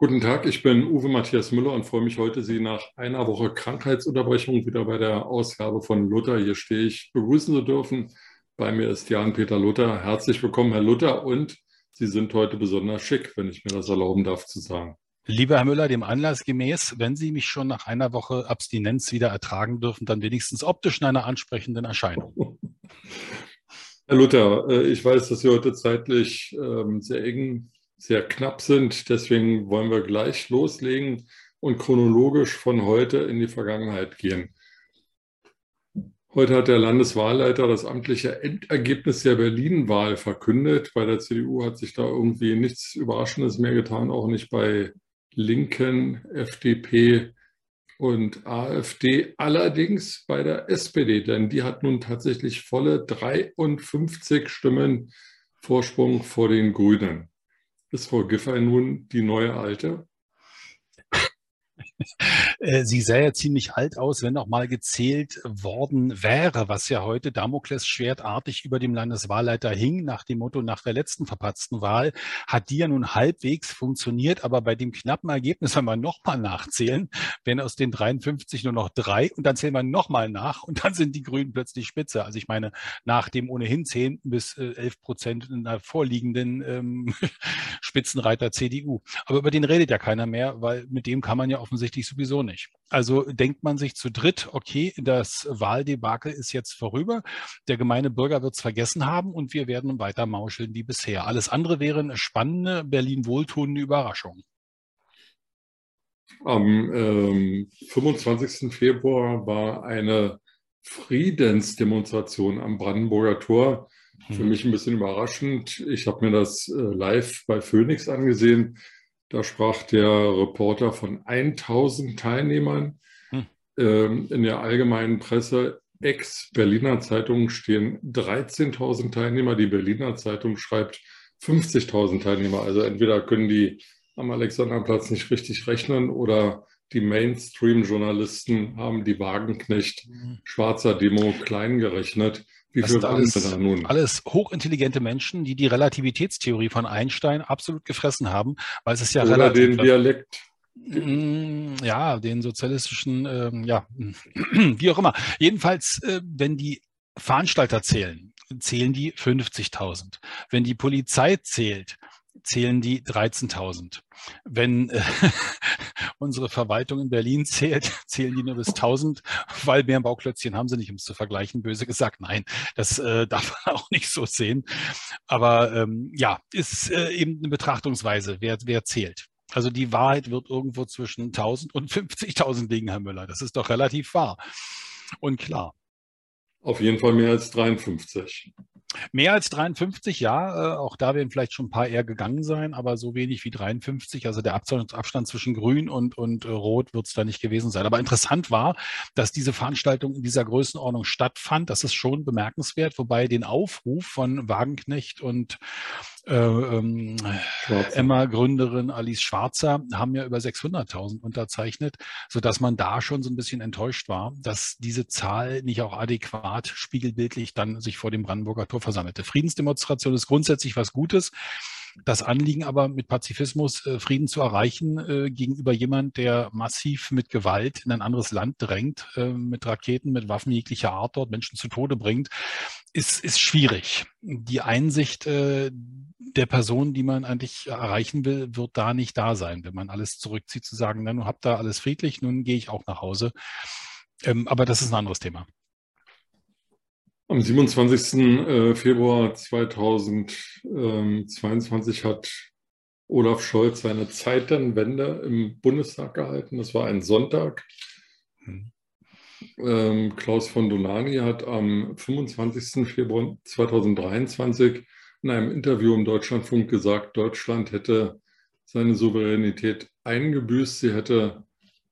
Guten Tag, ich bin Uwe Matthias Müller und freue mich heute, Sie nach einer Woche Krankheitsunterbrechung wieder bei der Ausgabe von Luther, hier stehe ich, begrüßen zu dürfen. Bei mir ist Jan-Peter Luther. Herzlich willkommen, Herr Luther, und Sie sind heute besonders schick, wenn ich mir das erlauben darf zu sagen. Lieber Herr Müller, dem Anlass gemäß, wenn Sie mich schon nach einer Woche Abstinenz wieder ertragen dürfen, dann wenigstens optisch in einer ansprechenden Erscheinung. Herr Luther, äh, ich weiß, dass Sie heute zeitlich ähm, sehr eng sehr knapp sind. Deswegen wollen wir gleich loslegen und chronologisch von heute in die Vergangenheit gehen. Heute hat der Landeswahlleiter das amtliche Endergebnis der Berlin-Wahl verkündet. Bei der CDU hat sich da irgendwie nichts Überraschendes mehr getan, auch nicht bei Linken, FDP und AfD. Allerdings bei der SPD, denn die hat nun tatsächlich volle 53 Stimmen Vorsprung vor den Grünen. Ist Frau Giffey nun die neue Alte? Äh, sie sähe ziemlich alt aus, wenn auch mal gezählt worden wäre, was ja heute Damoklesschwertartig über dem Landeswahlleiter hing, nach dem Motto, nach der letzten verpatzten Wahl hat die ja nun halbwegs funktioniert, aber bei dem knappen Ergebnis, wenn wir nochmal nachzählen, wenn aus den 53 nur noch drei und dann zählen wir nochmal nach und dann sind die Grünen plötzlich Spitze. Also ich meine, nach dem ohnehin 10 bis 11 äh, Prozent in der vorliegenden ähm, Spitzenreiter CDU. Aber über den redet ja keiner mehr, weil mit dem kann man ja offensichtlich sowieso nicht. Also denkt man sich zu dritt, okay, das Wahldebakel ist jetzt vorüber, der gemeine Bürger wird es vergessen haben und wir werden weiter mauscheln wie bisher. Alles andere wäre eine spannende, Berlin wohltuende Überraschung. Am ähm, 25. Februar war eine Friedensdemonstration am Brandenburger Tor. Für mhm. mich ein bisschen überraschend. Ich habe mir das äh, live bei Phoenix angesehen. Da sprach der Reporter von 1000 Teilnehmern. Hm. Ähm, in der allgemeinen Presse, ex-Berliner Zeitung, stehen 13.000 Teilnehmer. Die Berliner Zeitung schreibt 50.000 Teilnehmer. Also entweder können die am Alexanderplatz nicht richtig rechnen oder die Mainstream-Journalisten haben die Wagenknecht hm. schwarzer Demo klein gerechnet. Wie das sind alles, nun? alles hochintelligente Menschen, die die Relativitätstheorie von Einstein absolut gefressen haben, weil es ist ja Oder relativ. den Dialekt. Mm, ja, den sozialistischen, ähm, ja, wie auch immer. Jedenfalls, äh, wenn die Veranstalter zählen, zählen die 50.000. Wenn die Polizei zählt, zählen die 13.000. Wenn äh, unsere Verwaltung in Berlin zählt, zählen die nur bis 1000, weil mehr Bauklötzchen haben sie nicht, um es zu vergleichen. Böse gesagt, nein, das äh, darf man auch nicht so sehen. Aber ähm, ja, ist äh, eben eine Betrachtungsweise, wer, wer zählt. Also die Wahrheit wird irgendwo zwischen 1000 und 50.000 liegen, Herr Müller. Das ist doch relativ wahr und klar. Auf jeden Fall mehr als 53. Mehr als 53, ja. Äh, auch da werden vielleicht schon ein paar eher gegangen sein, aber so wenig wie 53. Also der Abstand zwischen Grün und, und äh, Rot wird es da nicht gewesen sein. Aber interessant war, dass diese Veranstaltung in dieser Größenordnung stattfand. Das ist schon bemerkenswert, wobei den Aufruf von Wagenknecht und ähm, Emma-Gründerin Alice Schwarzer haben ja über 600.000 unterzeichnet, sodass man da schon so ein bisschen enttäuscht war, dass diese Zahl nicht auch adäquat spiegelbildlich dann sich vor dem Brandenburger Tor versammelte. Friedensdemonstration ist grundsätzlich was Gutes. Das Anliegen aber mit Pazifismus äh, Frieden zu erreichen äh, gegenüber jemand, der massiv mit Gewalt in ein anderes Land drängt, äh, mit Raketen, mit Waffen jeglicher Art dort Menschen zu Tode bringt, ist, ist schwierig. Die Einsicht äh, der Person, die man eigentlich erreichen will, wird da nicht da sein, wenn man alles zurückzieht, zu sagen, na, nun habt da alles friedlich, nun gehe ich auch nach Hause. Ähm, aber das ist ein anderes Thema. Am 27. Äh, Februar 2022 hat Olaf Scholz seine Zeitenwende im Bundestag gehalten. Das war ein Sonntag. Hm. Ähm, Klaus von Donani hat am 25. Februar 2023 in einem Interview im Deutschlandfunk gesagt, Deutschland hätte seine Souveränität eingebüßt. Sie hätte,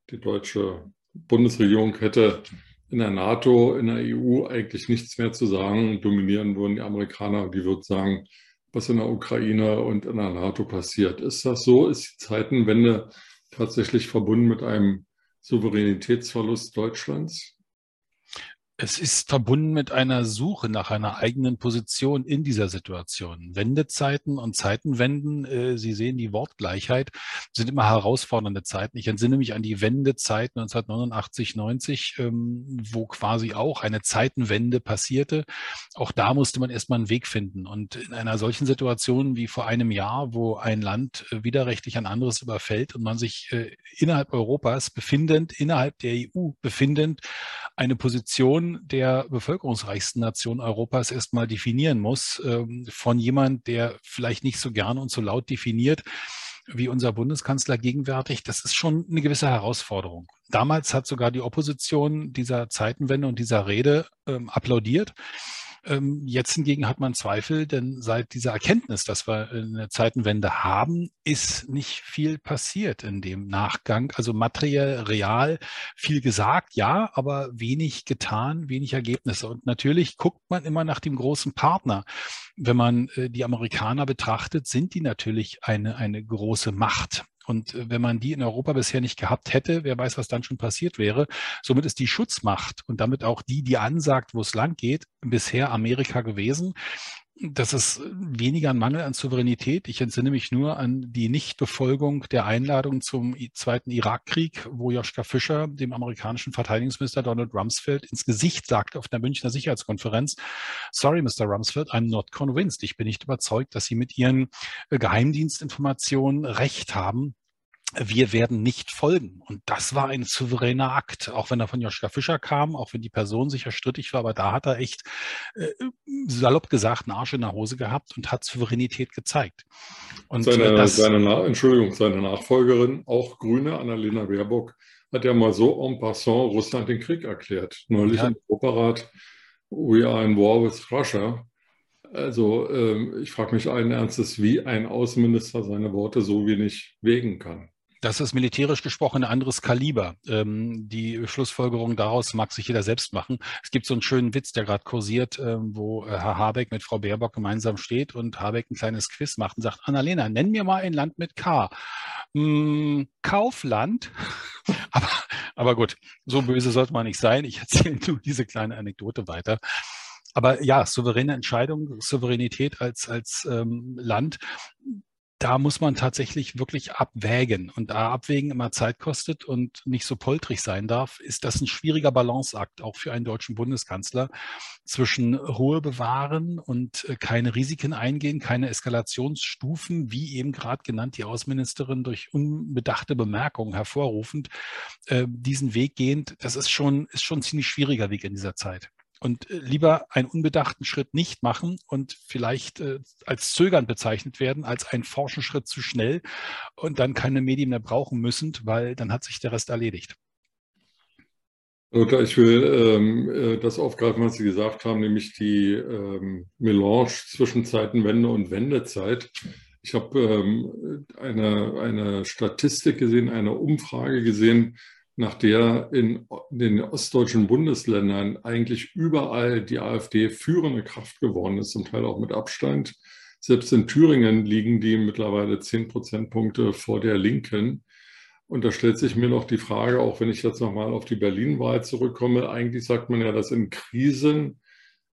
die deutsche Bundesregierung hätte in der NATO, in der EU eigentlich nichts mehr zu sagen. Dominieren würden die Amerikaner, die würden sagen, was in der Ukraine und in der NATO passiert. Ist das so? Ist die Zeitenwende tatsächlich verbunden mit einem Souveränitätsverlust Deutschlands? Es ist verbunden mit einer Suche nach einer eigenen Position in dieser Situation. Wendezeiten und Zeitenwenden, äh, Sie sehen die Wortgleichheit, sind immer herausfordernde Zeiten. Ich entsinne mich an die Wendezeit 1989, 90, ähm, wo quasi auch eine Zeitenwende passierte. Auch da musste man erstmal einen Weg finden. Und in einer solchen Situation wie vor einem Jahr, wo ein Land äh, widerrechtlich ein anderes überfällt und man sich äh, innerhalb Europas befindend, innerhalb der EU befindend, eine Position der bevölkerungsreichsten Nation Europas erstmal definieren muss, ähm, von jemand, der vielleicht nicht so gern und so laut definiert, wie unser Bundeskanzler gegenwärtig, das ist schon eine gewisse Herausforderung. Damals hat sogar die Opposition dieser Zeitenwende und dieser Rede ähm, applaudiert. Ähm, jetzt hingegen hat man Zweifel, denn seit dieser Erkenntnis, dass wir eine Zeitenwende haben, ist nicht viel passiert in dem Nachgang. Also materiell, real viel gesagt, ja, aber wenig getan, wenig Ergebnisse. Und natürlich guckt man immer nach dem großen Partner. Wenn man äh, die Amerikaner betrachtet, sind die natürlich eine, eine große Macht. Und äh, wenn man die in Europa bisher nicht gehabt hätte, wer weiß, was dann schon passiert wäre. Somit ist die Schutzmacht und damit auch die, die ansagt, wo es lang geht, bisher Amerika gewesen. Das ist weniger ein Mangel an Souveränität. Ich entsinne mich nur an die Nichtbefolgung der Einladung zum zweiten Irakkrieg, wo Joschka Fischer dem amerikanischen Verteidigungsminister Donald Rumsfeld ins Gesicht sagte auf der Münchner Sicherheitskonferenz, sorry, Mr. Rumsfeld, I'm not convinced. Ich bin nicht überzeugt, dass Sie mit Ihren äh, Geheimdienstinformationen recht haben wir werden nicht folgen. Und das war ein souveräner Akt, auch wenn er von Joschka Fischer kam, auch wenn die Person sicher strittig war, aber da hat er echt äh, salopp gesagt einen Arsch in der Hose gehabt und hat Souveränität gezeigt. Und seine, äh, das, seine, Entschuldigung, seine Nachfolgerin, auch Grüne, Annalena Baerbock, hat ja mal so en passant Russland den Krieg erklärt. Neulich ja. im Europarat, we are in war with Russia. Also ähm, ich frage mich allen Ernstes, wie ein Außenminister seine Worte so wenig wägen kann. Das ist militärisch gesprochen ein anderes Kaliber. Ähm, die Schlussfolgerung daraus mag sich jeder selbst machen. Es gibt so einen schönen Witz, der gerade kursiert, ähm, wo äh, Herr Habeck mit Frau Baerbock gemeinsam steht und Habeck ein kleines Quiz macht und sagt, Annalena, nenn mir mal ein Land mit K. Hm, Kaufland. aber, aber gut, so böse sollte man nicht sein. Ich erzähle nur diese kleine Anekdote weiter. Aber ja, souveräne Entscheidung, Souveränität als, als ähm, Land, da muss man tatsächlich wirklich abwägen. Und da Abwägen immer Zeit kostet und nicht so poltrig sein darf, ist das ein schwieriger Balanceakt, auch für einen deutschen Bundeskanzler, zwischen Ruhe bewahren und äh, keine Risiken eingehen, keine Eskalationsstufen, wie eben gerade genannt die Außenministerin durch unbedachte Bemerkungen hervorrufend, äh, diesen Weg gehend. Das ist schon, ist schon ein ziemlich schwieriger Weg in dieser Zeit und äh, lieber einen unbedachten Schritt nicht machen und vielleicht äh, als zögern bezeichnet werden, als einen forschen Schritt zu schnell und dann keine Medien mehr brauchen müssen, weil dann hat sich der Rest erledigt. Ich will ähm, äh, das aufgreifen, was Sie gesagt haben, nämlich die ähm, Melange zwischen Zeitenwende und Wendezeit. Ich habe ähm, eine, eine Statistik gesehen, eine Umfrage gesehen, nach der in den ostdeutschen Bundesländern eigentlich überall die AfD führende Kraft geworden ist, zum Teil auch mit Abstand. Selbst in Thüringen liegen die mittlerweile zehn Prozentpunkte vor der Linken. Und da stellt sich mir noch die Frage, auch wenn ich jetzt nochmal auf die Berlin-Wahl zurückkomme, eigentlich sagt man ja, dass in Krisen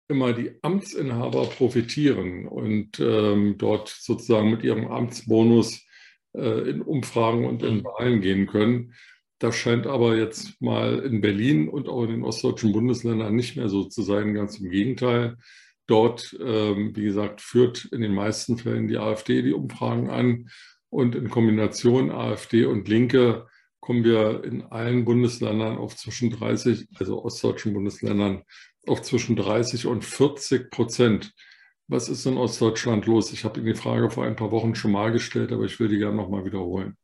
immer die Amtsinhaber profitieren und ähm, dort sozusagen mit ihrem Amtsbonus äh, in Umfragen und in Wahlen gehen können. Das scheint aber jetzt mal in Berlin und auch in den ostdeutschen Bundesländern nicht mehr so zu sein. Ganz im Gegenteil. Dort, ähm, wie gesagt, führt in den meisten Fällen die AfD die Umfragen an. Und in Kombination AfD und Linke kommen wir in allen Bundesländern auf zwischen 30, also ostdeutschen Bundesländern, auf zwischen 30 und 40 Prozent. Was ist in Ostdeutschland los? Ich habe Ihnen die Frage vor ein paar Wochen schon mal gestellt, aber ich will die gerne nochmal wiederholen.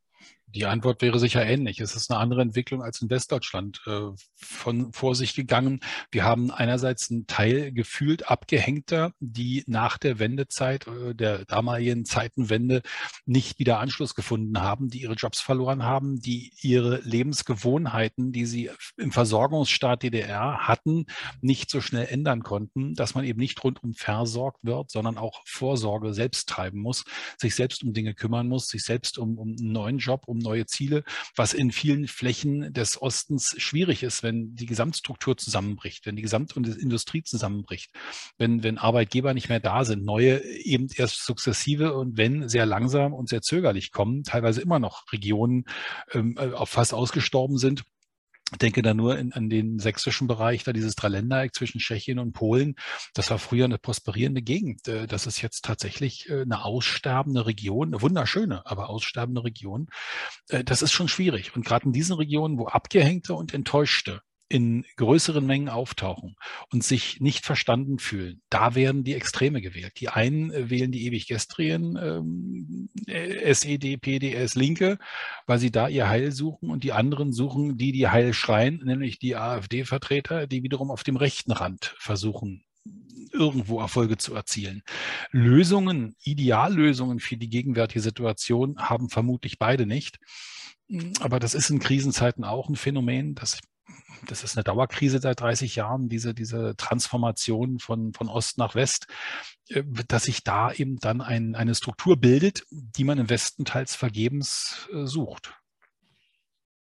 Die Antwort wäre sicher ähnlich. Es ist eine andere Entwicklung als in Westdeutschland äh, von vor sich gegangen. Wir haben einerseits einen Teil gefühlt abgehängter, die nach der Wendezeit, äh, der damaligen Zeitenwende nicht wieder Anschluss gefunden haben, die ihre Jobs verloren haben, die ihre Lebensgewohnheiten, die sie im Versorgungsstaat DDR hatten, nicht so schnell ändern konnten, dass man eben nicht rundum versorgt wird, sondern auch Vorsorge selbst treiben muss, sich selbst um Dinge kümmern muss, sich selbst um, um einen neuen Job, um um neue Ziele, was in vielen Flächen des Ostens schwierig ist, wenn die Gesamtstruktur zusammenbricht, wenn die Gesamtindustrie zusammenbricht, wenn, wenn Arbeitgeber nicht mehr da sind, neue eben erst sukzessive und wenn sehr langsam und sehr zögerlich kommen, teilweise immer noch Regionen ähm, äh, fast ausgestorben sind denke da nur in, an den sächsischen Bereich, da dieses Dreiländereck zwischen Tschechien und Polen. Das war früher eine prosperierende Gegend. Äh, das ist jetzt tatsächlich äh, eine aussterbende Region, eine wunderschöne, aber aussterbende Region. Äh, das ist schon schwierig. Und gerade in diesen Regionen, wo Abgehängte und Enttäuschte in größeren Mengen auftauchen und sich nicht verstanden fühlen, da werden die Extreme gewählt. Die einen äh, wählen die ewig gestrien ähm, SED, PDS Linke, weil sie da ihr Heil suchen und die anderen suchen die, die Heil schreien, nämlich die AfD-Vertreter, die wiederum auf dem rechten Rand versuchen, irgendwo Erfolge zu erzielen. Lösungen, Ideallösungen für die gegenwärtige Situation haben vermutlich beide nicht. Aber das ist in Krisenzeiten auch ein Phänomen, das das ist eine Dauerkrise seit 30 Jahren, diese, diese Transformation von, von Ost nach West, äh, dass sich da eben dann ein, eine Struktur bildet, die man im Westen teils vergebens äh, sucht.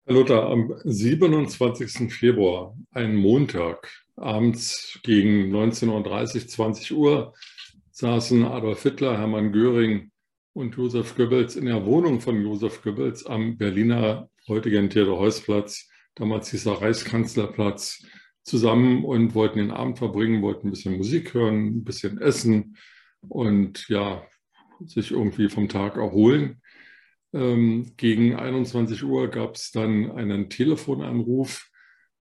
Herr Luther, am 27. Februar, ein Montag, abends gegen 19.30 Uhr, 20 Uhr, saßen Adolf Hitler, Hermann Göring und Josef Goebbels in der Wohnung von Josef Goebbels am Berliner heutigen Theodor-Heuss-Platz damals hieß er Reichskanzlerplatz, zusammen und wollten den Abend verbringen, wollten ein bisschen Musik hören, ein bisschen essen und ja, sich irgendwie vom Tag erholen. Ähm, gegen 21 Uhr gab es dann einen Telefonanruf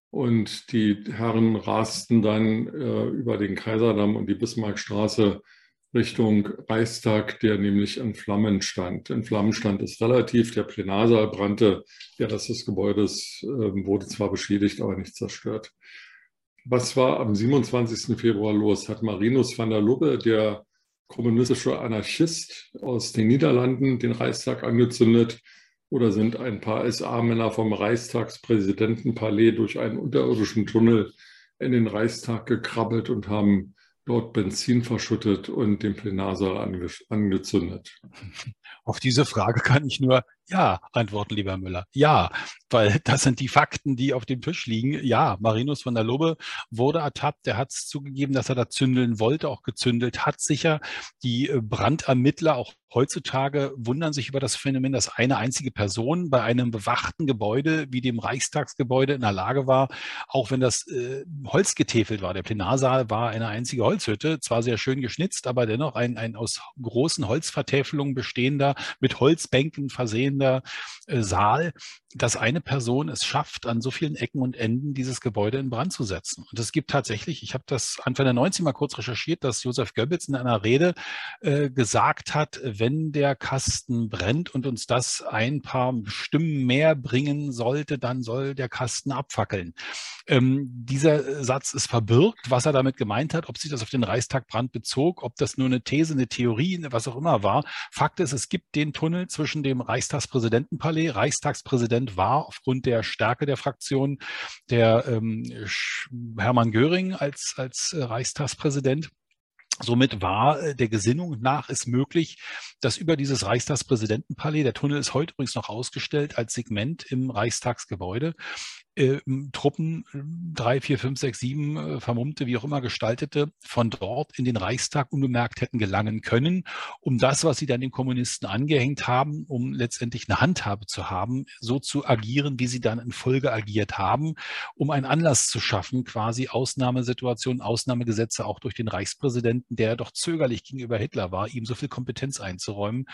und die Herren rasten dann äh, über den Kaiserdamm und die Bismarckstraße Richtung Reichstag, der nämlich in Flammen stand. In Flammen stand es relativ, der Plenarsaal brannte, der Rest des Gebäudes äh, wurde zwar beschädigt, aber nicht zerstört. Was war am 27. Februar los? Hat Marinus van der Lubbe, der kommunistische Anarchist aus den Niederlanden, den Reichstag angezündet? Oder sind ein paar SA-Männer vom Reichstagspräsidentenpalais durch einen unterirdischen Tunnel in den Reichstag gekrabbelt und haben dort Benzin verschüttet und den Plenarsaal ange angezündet? Auf diese Frage kann ich nur ja antworten, lieber Müller. Ja, weil das sind die Fakten, die auf dem Tisch liegen. Ja, Marinus von der Lubbe wurde ertappt. Er hat es zugegeben, dass er da zündeln wollte, auch gezündelt hat sicher. Die äh, Brandermittler, auch heutzutage, wundern sich über das Phänomen, dass eine einzige Person bei einem bewachten Gebäude wie dem Reichstagsgebäude in der Lage war, auch wenn das äh, Holz getäfelt war. Der Plenarsaal war eine einzige Holzhütte, zwar sehr schön geschnitzt, aber dennoch ein, ein aus großen Holzvertäfelungen bestehender, mit Holzbänken versehender äh, Saal, dass eine Person es schafft, an so vielen Ecken und Enden dieses Gebäude in Brand zu setzen. Und es gibt tatsächlich, ich habe das Anfang der 90 mal kurz recherchiert, dass Josef Goebbels in einer Rede äh, gesagt hat, wenn der Kasten brennt und uns das ein paar Stimmen mehr bringen sollte, dann soll der Kasten abfackeln. Ähm, dieser Satz ist verbirgt, was er damit gemeint hat, ob sich das auf den Reichstagbrand bezog, ob das nur eine These, eine Theorie, was auch immer war. Fakt ist, es gibt den Tunnel zwischen dem Reichstagspräsidentenpalais, Reichstagspräsident war aufgrund der Stärke der Fraktion der ähm, Hermann Göring als, als Reichstagspräsident. Somit war äh, der Gesinnung nach es möglich, dass über dieses Reichstagspräsidentenpalais, der Tunnel ist heute übrigens noch ausgestellt als Segment im Reichstagsgebäude, äh, Truppen, drei, vier, fünf, sechs, sieben äh, vermummte, wie auch immer gestaltete, von dort in den Reichstag unbemerkt hätten gelangen können, um das, was sie dann den Kommunisten angehängt haben, um letztendlich eine Handhabe zu haben, so zu agieren, wie sie dann in Folge agiert haben, um einen Anlass zu schaffen, quasi Ausnahmesituationen, Ausnahmegesetze auch durch den Reichspräsidenten, der doch zögerlich gegenüber Hitler war, ihm so viel Kompetenz einzuräumen,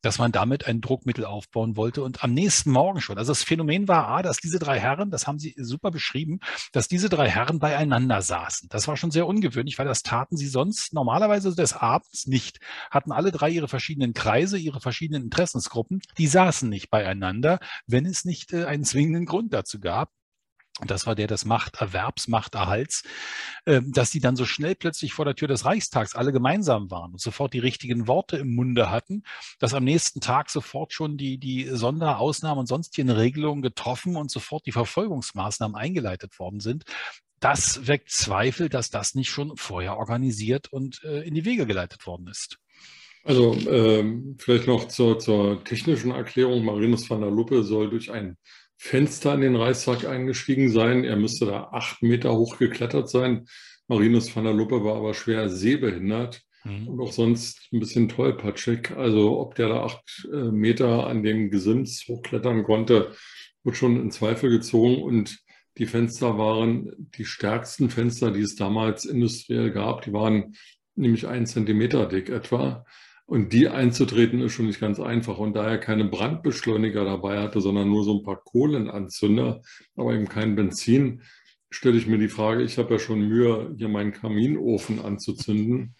dass man damit ein Druckmittel aufbauen wollte. Und am nächsten Morgen schon, also das Phänomen war A, dass diese drei Herren, das haben Sie super beschrieben, dass diese drei Herren beieinander saßen. Das war schon sehr ungewöhnlich, weil das taten sie sonst normalerweise des Abends nicht. Hatten alle drei ihre verschiedenen Kreise, ihre verschiedenen Interessensgruppen. Die saßen nicht beieinander, wenn es nicht äh, einen zwingenden Grund dazu gab das war der des Machterwerbs, Machterhalts, äh, dass die dann so schnell plötzlich vor der Tür des Reichstags alle gemeinsam waren und sofort die richtigen Worte im Munde hatten, dass am nächsten Tag sofort schon die, die Sonderausnahmen und sonstigen Regelungen getroffen und sofort die Verfolgungsmaßnahmen eingeleitet worden sind. Das weckt Zweifel, dass das nicht schon vorher organisiert und äh, in die Wege geleitet worden ist. Also ähm, vielleicht noch zur, zur, technischen Erklärung. Marinus van der Luppe soll durch ein Fenster in den Reichstag eingestiegen sein. Er müsste da acht Meter hoch geklettert sein. Marinus van der Luppe war aber schwer sehbehindert mhm. und auch sonst ein bisschen tollpatschig. Also ob der da acht äh, Meter an dem Gesims hochklettern konnte, wird schon in Zweifel gezogen. Und die Fenster waren die stärksten Fenster, die es damals industriell gab. Die waren nämlich ein Zentimeter dick etwa. Und die einzutreten ist schon nicht ganz einfach. Und da er keine Brandbeschleuniger dabei hatte, sondern nur so ein paar Kohlenanzünder, aber eben kein Benzin, stelle ich mir die Frage, ich habe ja schon Mühe, hier meinen Kaminofen anzuzünden,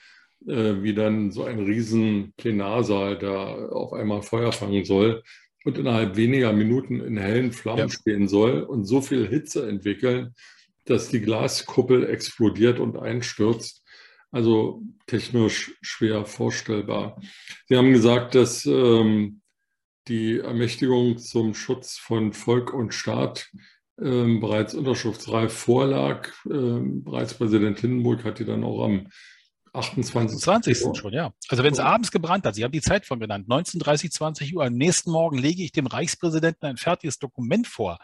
äh, wie dann so ein riesen Plenarsaal da auf einmal Feuer fangen soll und innerhalb weniger Minuten in hellen Flammen ja. stehen soll und so viel Hitze entwickeln, dass die Glaskuppel explodiert und einstürzt. Also technisch schwer vorstellbar. Sie haben gesagt, dass ähm, die Ermächtigung zum Schutz von Volk und Staat ähm, bereits unterschriftsreif vorlag. Ähm, bereits Präsident Hindenburg hat die dann auch am 28. 20. schon, ja. Also wenn es abends gebrannt hat, Sie haben die Zeit von genannt, 19.30, 20 Uhr, am nächsten Morgen lege ich dem Reichspräsidenten ein fertiges Dokument vor.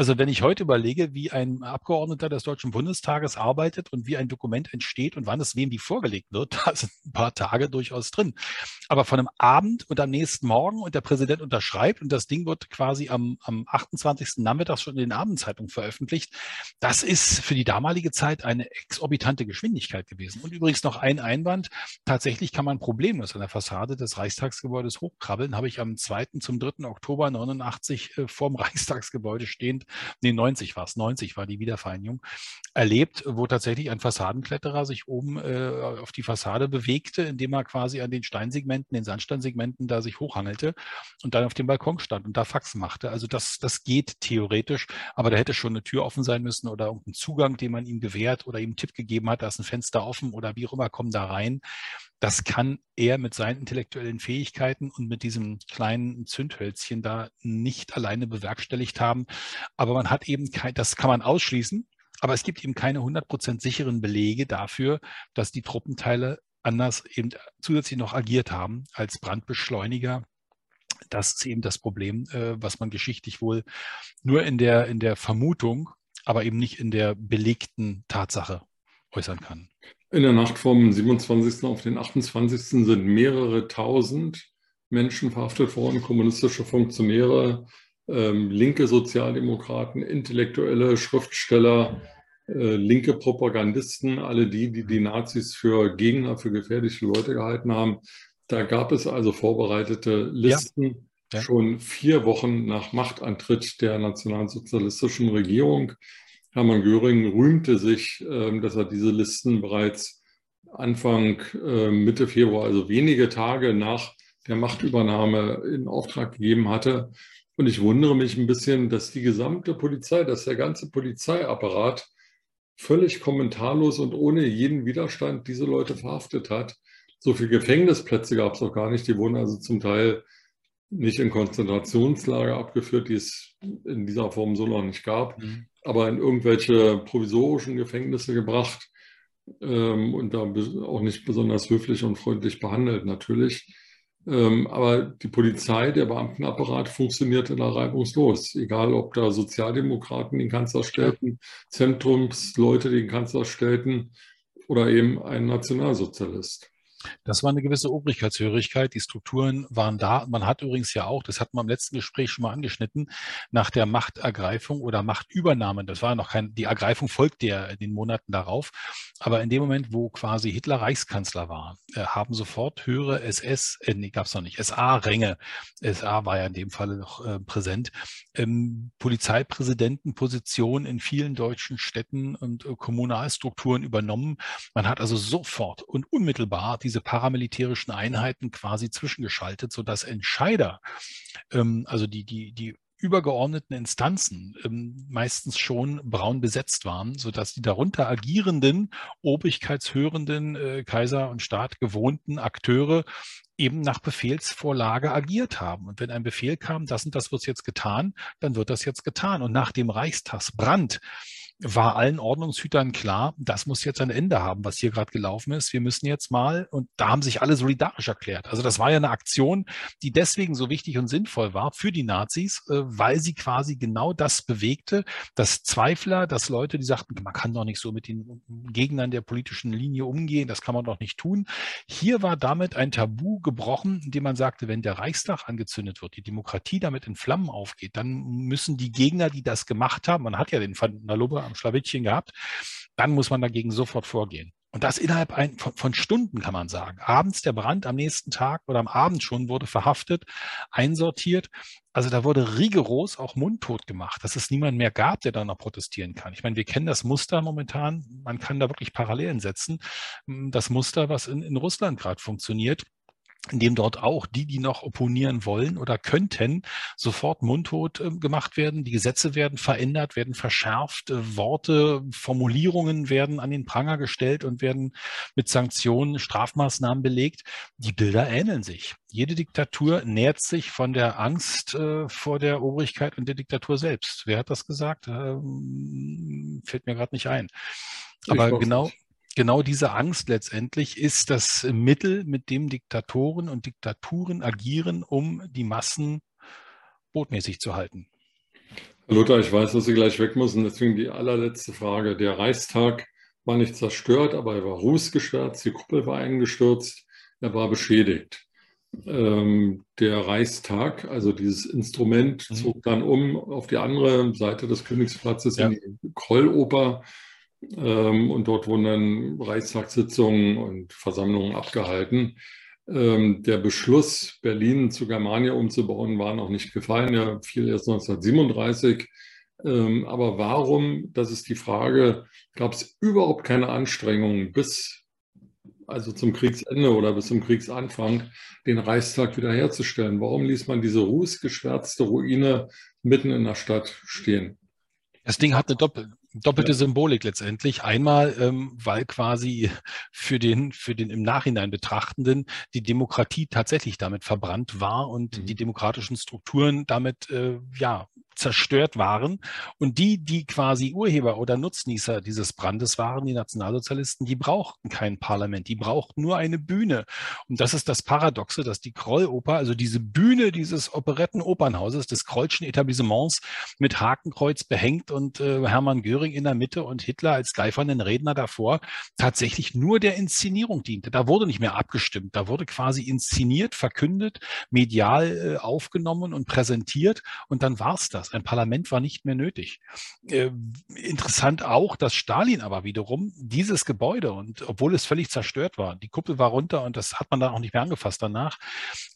Also wenn ich heute überlege, wie ein Abgeordneter des Deutschen Bundestages arbeitet und wie ein Dokument entsteht und wann es wem wie vorgelegt wird, da sind ein paar Tage durchaus drin. Aber von einem Abend und am nächsten Morgen und der Präsident unterschreibt und das Ding wird quasi am, am 28. Nachmittag schon in den Abendzeitungen veröffentlicht, das ist für die damalige Zeit eine exorbitante Geschwindigkeit gewesen. Und übrigens noch ein Einwand. Tatsächlich kann man problemlos an der Fassade des Reichstagsgebäudes hochkrabbeln. Habe ich am 2. zum 3. Oktober 89 äh, vorm Reichstagsgebäude stehen Prozent, nee, 90 war es, 90 war die Wiedervereinigung, erlebt, wo tatsächlich ein Fassadenkletterer sich oben äh, auf die Fassade bewegte, indem er quasi an den Steinsegmenten, den Sandsteinsegmenten da sich hochhangelte und dann auf dem Balkon stand und da Faxen machte. Also das, das geht theoretisch, aber da hätte schon eine Tür offen sein müssen oder irgendein Zugang, den man ihm gewährt oder ihm einen Tipp gegeben hat, da ist ein Fenster offen oder wie auch immer, komm da rein. Das kann er mit seinen intellektuellen Fähigkeiten und mit diesem kleinen Zündhölzchen da nicht alleine bewerkstelligt haben. Aber man hat eben kein, das kann man ausschließen, aber es gibt eben keine 100% sicheren Belege dafür, dass die Truppenteile anders eben zusätzlich noch agiert haben als Brandbeschleuniger. Das ist eben das Problem, äh, was man geschichtlich wohl nur in der, in der Vermutung, aber eben nicht in der belegten Tatsache äußern kann. In der Nacht vom 27. auf den 28. sind mehrere tausend Menschen verhaftet worden, kommunistische Funktionäre, ähm, linke Sozialdemokraten, Intellektuelle, Schriftsteller, äh, linke Propagandisten, alle die, die die Nazis für Gegner, für gefährliche Leute gehalten haben. Da gab es also vorbereitete Listen. Ja. Ja. Schon vier Wochen nach Machtantritt der nationalsozialistischen Regierung Hermann Göring rühmte sich, ähm, dass er diese Listen bereits Anfang äh, Mitte Februar, also wenige Tage nach der Machtübernahme in Auftrag gegeben hatte. Und ich wundere mich ein bisschen, dass die gesamte Polizei, dass der ganze Polizeiapparat völlig kommentarlos und ohne jeden Widerstand diese Leute verhaftet hat. So viele Gefängnisplätze gab es auch gar nicht. Die wurden also zum Teil nicht in Konzentrationslager abgeführt, die es in dieser Form so noch nicht gab, mhm. aber in irgendwelche provisorischen Gefängnisse gebracht ähm, und da auch nicht besonders höflich und freundlich behandelt natürlich. Ähm, aber die Polizei, der Beamtenapparat funktionierte da reibungslos. Egal, ob da Sozialdemokraten den Kanzler stellten, Zentrumsleute den Kanzler stellten oder eben ein Nationalsozialist. Das war eine gewisse Obrigkeitshörigkeit. Die Strukturen waren da. Man hat übrigens ja auch, das hat man im letzten Gespräch schon mal angeschnitten, nach der Machtergreifung oder Machtübernahme, das war noch kein, die Ergreifung folgte ja in den Monaten darauf. Aber in dem Moment, wo quasi Hitler Reichskanzler war, äh, haben sofort höhere SS, äh, nee, gab es noch nicht, SA-Ränge, SA war ja in dem Falle noch äh, präsent, ähm, Polizeipräsidentenpositionen in vielen deutschen Städten und äh, Kommunalstrukturen übernommen. Man hat also sofort und unmittelbar die diese paramilitärischen Einheiten quasi zwischengeschaltet, sodass Entscheider, ähm, also die, die, die übergeordneten Instanzen ähm, meistens schon braun besetzt waren, sodass die darunter agierenden, obrigkeitshörenden, äh, Kaiser und Staat gewohnten Akteure eben nach Befehlsvorlage agiert haben. Und wenn ein Befehl kam, das und das wird jetzt getan, dann wird das jetzt getan. Und nach dem Reichstagsbrand war allen Ordnungshütern klar, das muss jetzt ein Ende haben, was hier gerade gelaufen ist. Wir müssen jetzt mal, und da haben sich alle solidarisch erklärt. Also das war ja eine Aktion, die deswegen so wichtig und sinnvoll war für die Nazis, äh, weil sie quasi genau das bewegte, dass Zweifler, dass Leute, die sagten, man kann doch nicht so mit den Gegnern der politischen Linie umgehen, das kann man doch nicht tun. Hier war damit ein Tabu gebrochen, indem man sagte, wenn der Reichstag angezündet wird, die Demokratie damit in Flammen aufgeht, dann müssen die Gegner, die das gemacht haben, man hat ja den Van der am Schlawittchen gehabt, dann muss man dagegen sofort vorgehen. Und das innerhalb ein, von, von, Stunden, kann man sagen. Abends der Brand, am nächsten Tag oder am Abend schon wurde verhaftet, einsortiert. Also da wurde rigoros auch mundtot gemacht, dass es niemand mehr gab, der da noch protestieren kann. Ich meine, wir kennen das Muster momentan. Man kann da wirklich Parallelen setzen. Das Muster, was in, in Russland gerade funktioniert in dem dort auch die, die noch opponieren wollen oder könnten, sofort mundtot äh, gemacht werden. Die Gesetze werden verändert, werden verschärft, äh, Worte, Formulierungen werden an den Pranger gestellt und werden mit Sanktionen, Strafmaßnahmen belegt. Die Bilder ähneln sich. Jede Diktatur nährt sich von der Angst äh, vor der Obrigkeit und der Diktatur selbst. Wer hat das gesagt? Ähm, fällt mir gerade nicht ein. Aber genau. Nicht genau diese Angst letztendlich ist das Mittel, mit dem Diktatoren und Diktaturen agieren, um die Massen botmäßig zu halten. Lothar, ich weiß, dass Sie gleich weg müssen, deswegen die allerletzte Frage. Der Reichstag war nicht zerstört, aber er war rußgeschwärzt, die Kuppel war eingestürzt, er war beschädigt. Ähm, der Reichstag, also dieses Instrument, mhm. zog dann um auf die andere Seite des Königsplatzes ja. in die Krolloper und dort wurden dann Reichstagssitzungen und Versammlungen abgehalten. Ähm, der Beschluss, Berlin zu Germania umzubauen, war noch nicht gefallen. Er fiel erst 1937. Ähm, aber warum, das ist die Frage, gab es überhaupt keine Anstrengungen bis also zum Kriegsende oder bis zum Kriegsanfang, den Reichstag wiederherzustellen? Warum ließ man diese rußgeschwärzte Ruine mitten in der Stadt stehen? Das Ding hat eine Doppel, doppelte ja. Symbolik letztendlich. Einmal, ähm, weil quasi für den, für den im Nachhinein Betrachtenden die Demokratie tatsächlich damit verbrannt war und mhm. die demokratischen Strukturen damit äh, ja zerstört waren. Und die, die quasi Urheber oder Nutznießer dieses Brandes waren, die Nationalsozialisten, die brauchten kein Parlament, die brauchten nur eine Bühne. Und das ist das Paradoxe, dass die Krolloper, also diese Bühne dieses Operettenopernhauses, des Krollschen Etablissements mit Hakenkreuz behängt und äh, Hermann Göring in der Mitte und Hitler als geifernden Redner davor, tatsächlich nur der Inszenierung diente. Da wurde nicht mehr abgestimmt, da wurde quasi inszeniert, verkündet, medial äh, aufgenommen und präsentiert und dann war es das. Ein Parlament war nicht mehr nötig. Äh, interessant auch, dass Stalin aber wiederum dieses Gebäude und obwohl es völlig zerstört war, die Kuppel war runter und das hat man dann auch nicht mehr angefasst danach,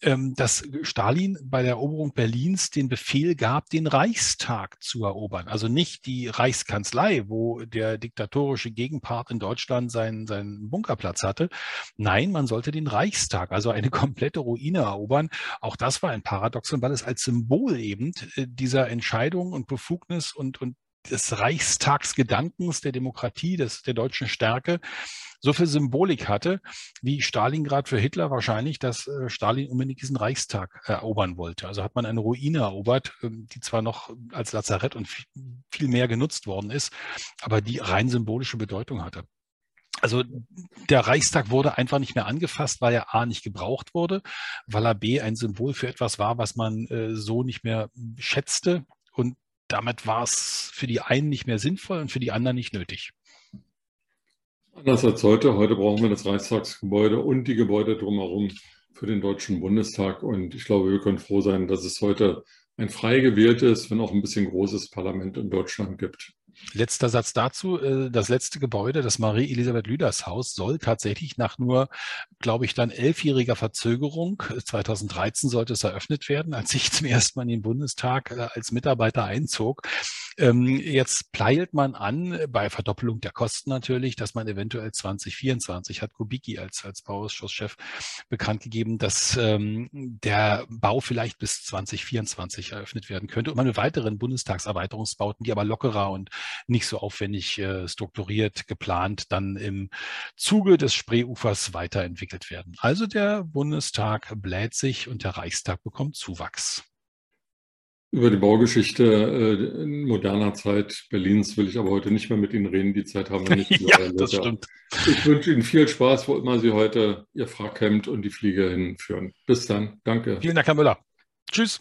ähm, dass Stalin bei der Eroberung Berlins den Befehl gab, den Reichstag zu erobern. Also nicht die Reichskanzlei, wo der diktatorische Gegenpart in Deutschland seinen, seinen Bunkerplatz hatte. Nein, man sollte den Reichstag, also eine komplette Ruine erobern. Auch das war ein Paradoxon, weil es als Symbol eben äh, dieser Entscheidung und Befugnis und, und des Reichstagsgedankens der Demokratie, des, der deutschen Stärke so viel Symbolik hatte, wie Stalingrad für Hitler wahrscheinlich, dass äh, Stalin unbedingt diesen Reichstag erobern wollte. Also hat man eine Ruine erobert, ähm, die zwar noch als Lazarett und viel mehr genutzt worden ist, aber die rein symbolische Bedeutung hatte. Also der Reichstag wurde einfach nicht mehr angefasst, weil er A nicht gebraucht wurde, weil er B ein Symbol für etwas war, was man äh, so nicht mehr schätzte. Und damit war es für die einen nicht mehr sinnvoll und für die anderen nicht nötig. Anders als heute. Heute brauchen wir das Reichstagsgebäude und die Gebäude drumherum für den Deutschen Bundestag. Und ich glaube, wir können froh sein, dass es heute ein frei gewähltes, wenn auch ein bisschen großes Parlament in Deutschland gibt. Letzter Satz dazu. Äh, das letzte Gebäude, das Marie-Elisabeth Lüders Haus, soll tatsächlich nach nur, glaube ich, dann elfjähriger Verzögerung, 2013 sollte es eröffnet werden, als ich zum ersten Mal in den Bundestag äh, als Mitarbeiter einzog. Ähm, jetzt pleilt man an, bei Verdoppelung der Kosten natürlich, dass man eventuell 2024 hat Kubicki als, als Bauausschusschef bekannt gegeben, dass ähm, der Bau vielleicht bis 2024 eröffnet werden könnte und man mit weiteren Bundestagserweiterungsbauten, die aber lockerer und nicht so aufwendig äh, strukturiert, geplant, dann im Zuge des Spreeufers weiterentwickelt werden. Also der Bundestag bläht sich und der Reichstag bekommt Zuwachs. Über die Baugeschichte äh, in moderner Zeit Berlins will ich aber heute nicht mehr mit Ihnen reden. Die Zeit haben wir nicht. ja, das stimmt. Ich wünsche Ihnen viel Spaß, wo immer Sie heute Ihr Frackhemd und die Fliege hinführen. Bis dann. Danke. Vielen Dank, Herr Müller. Tschüss.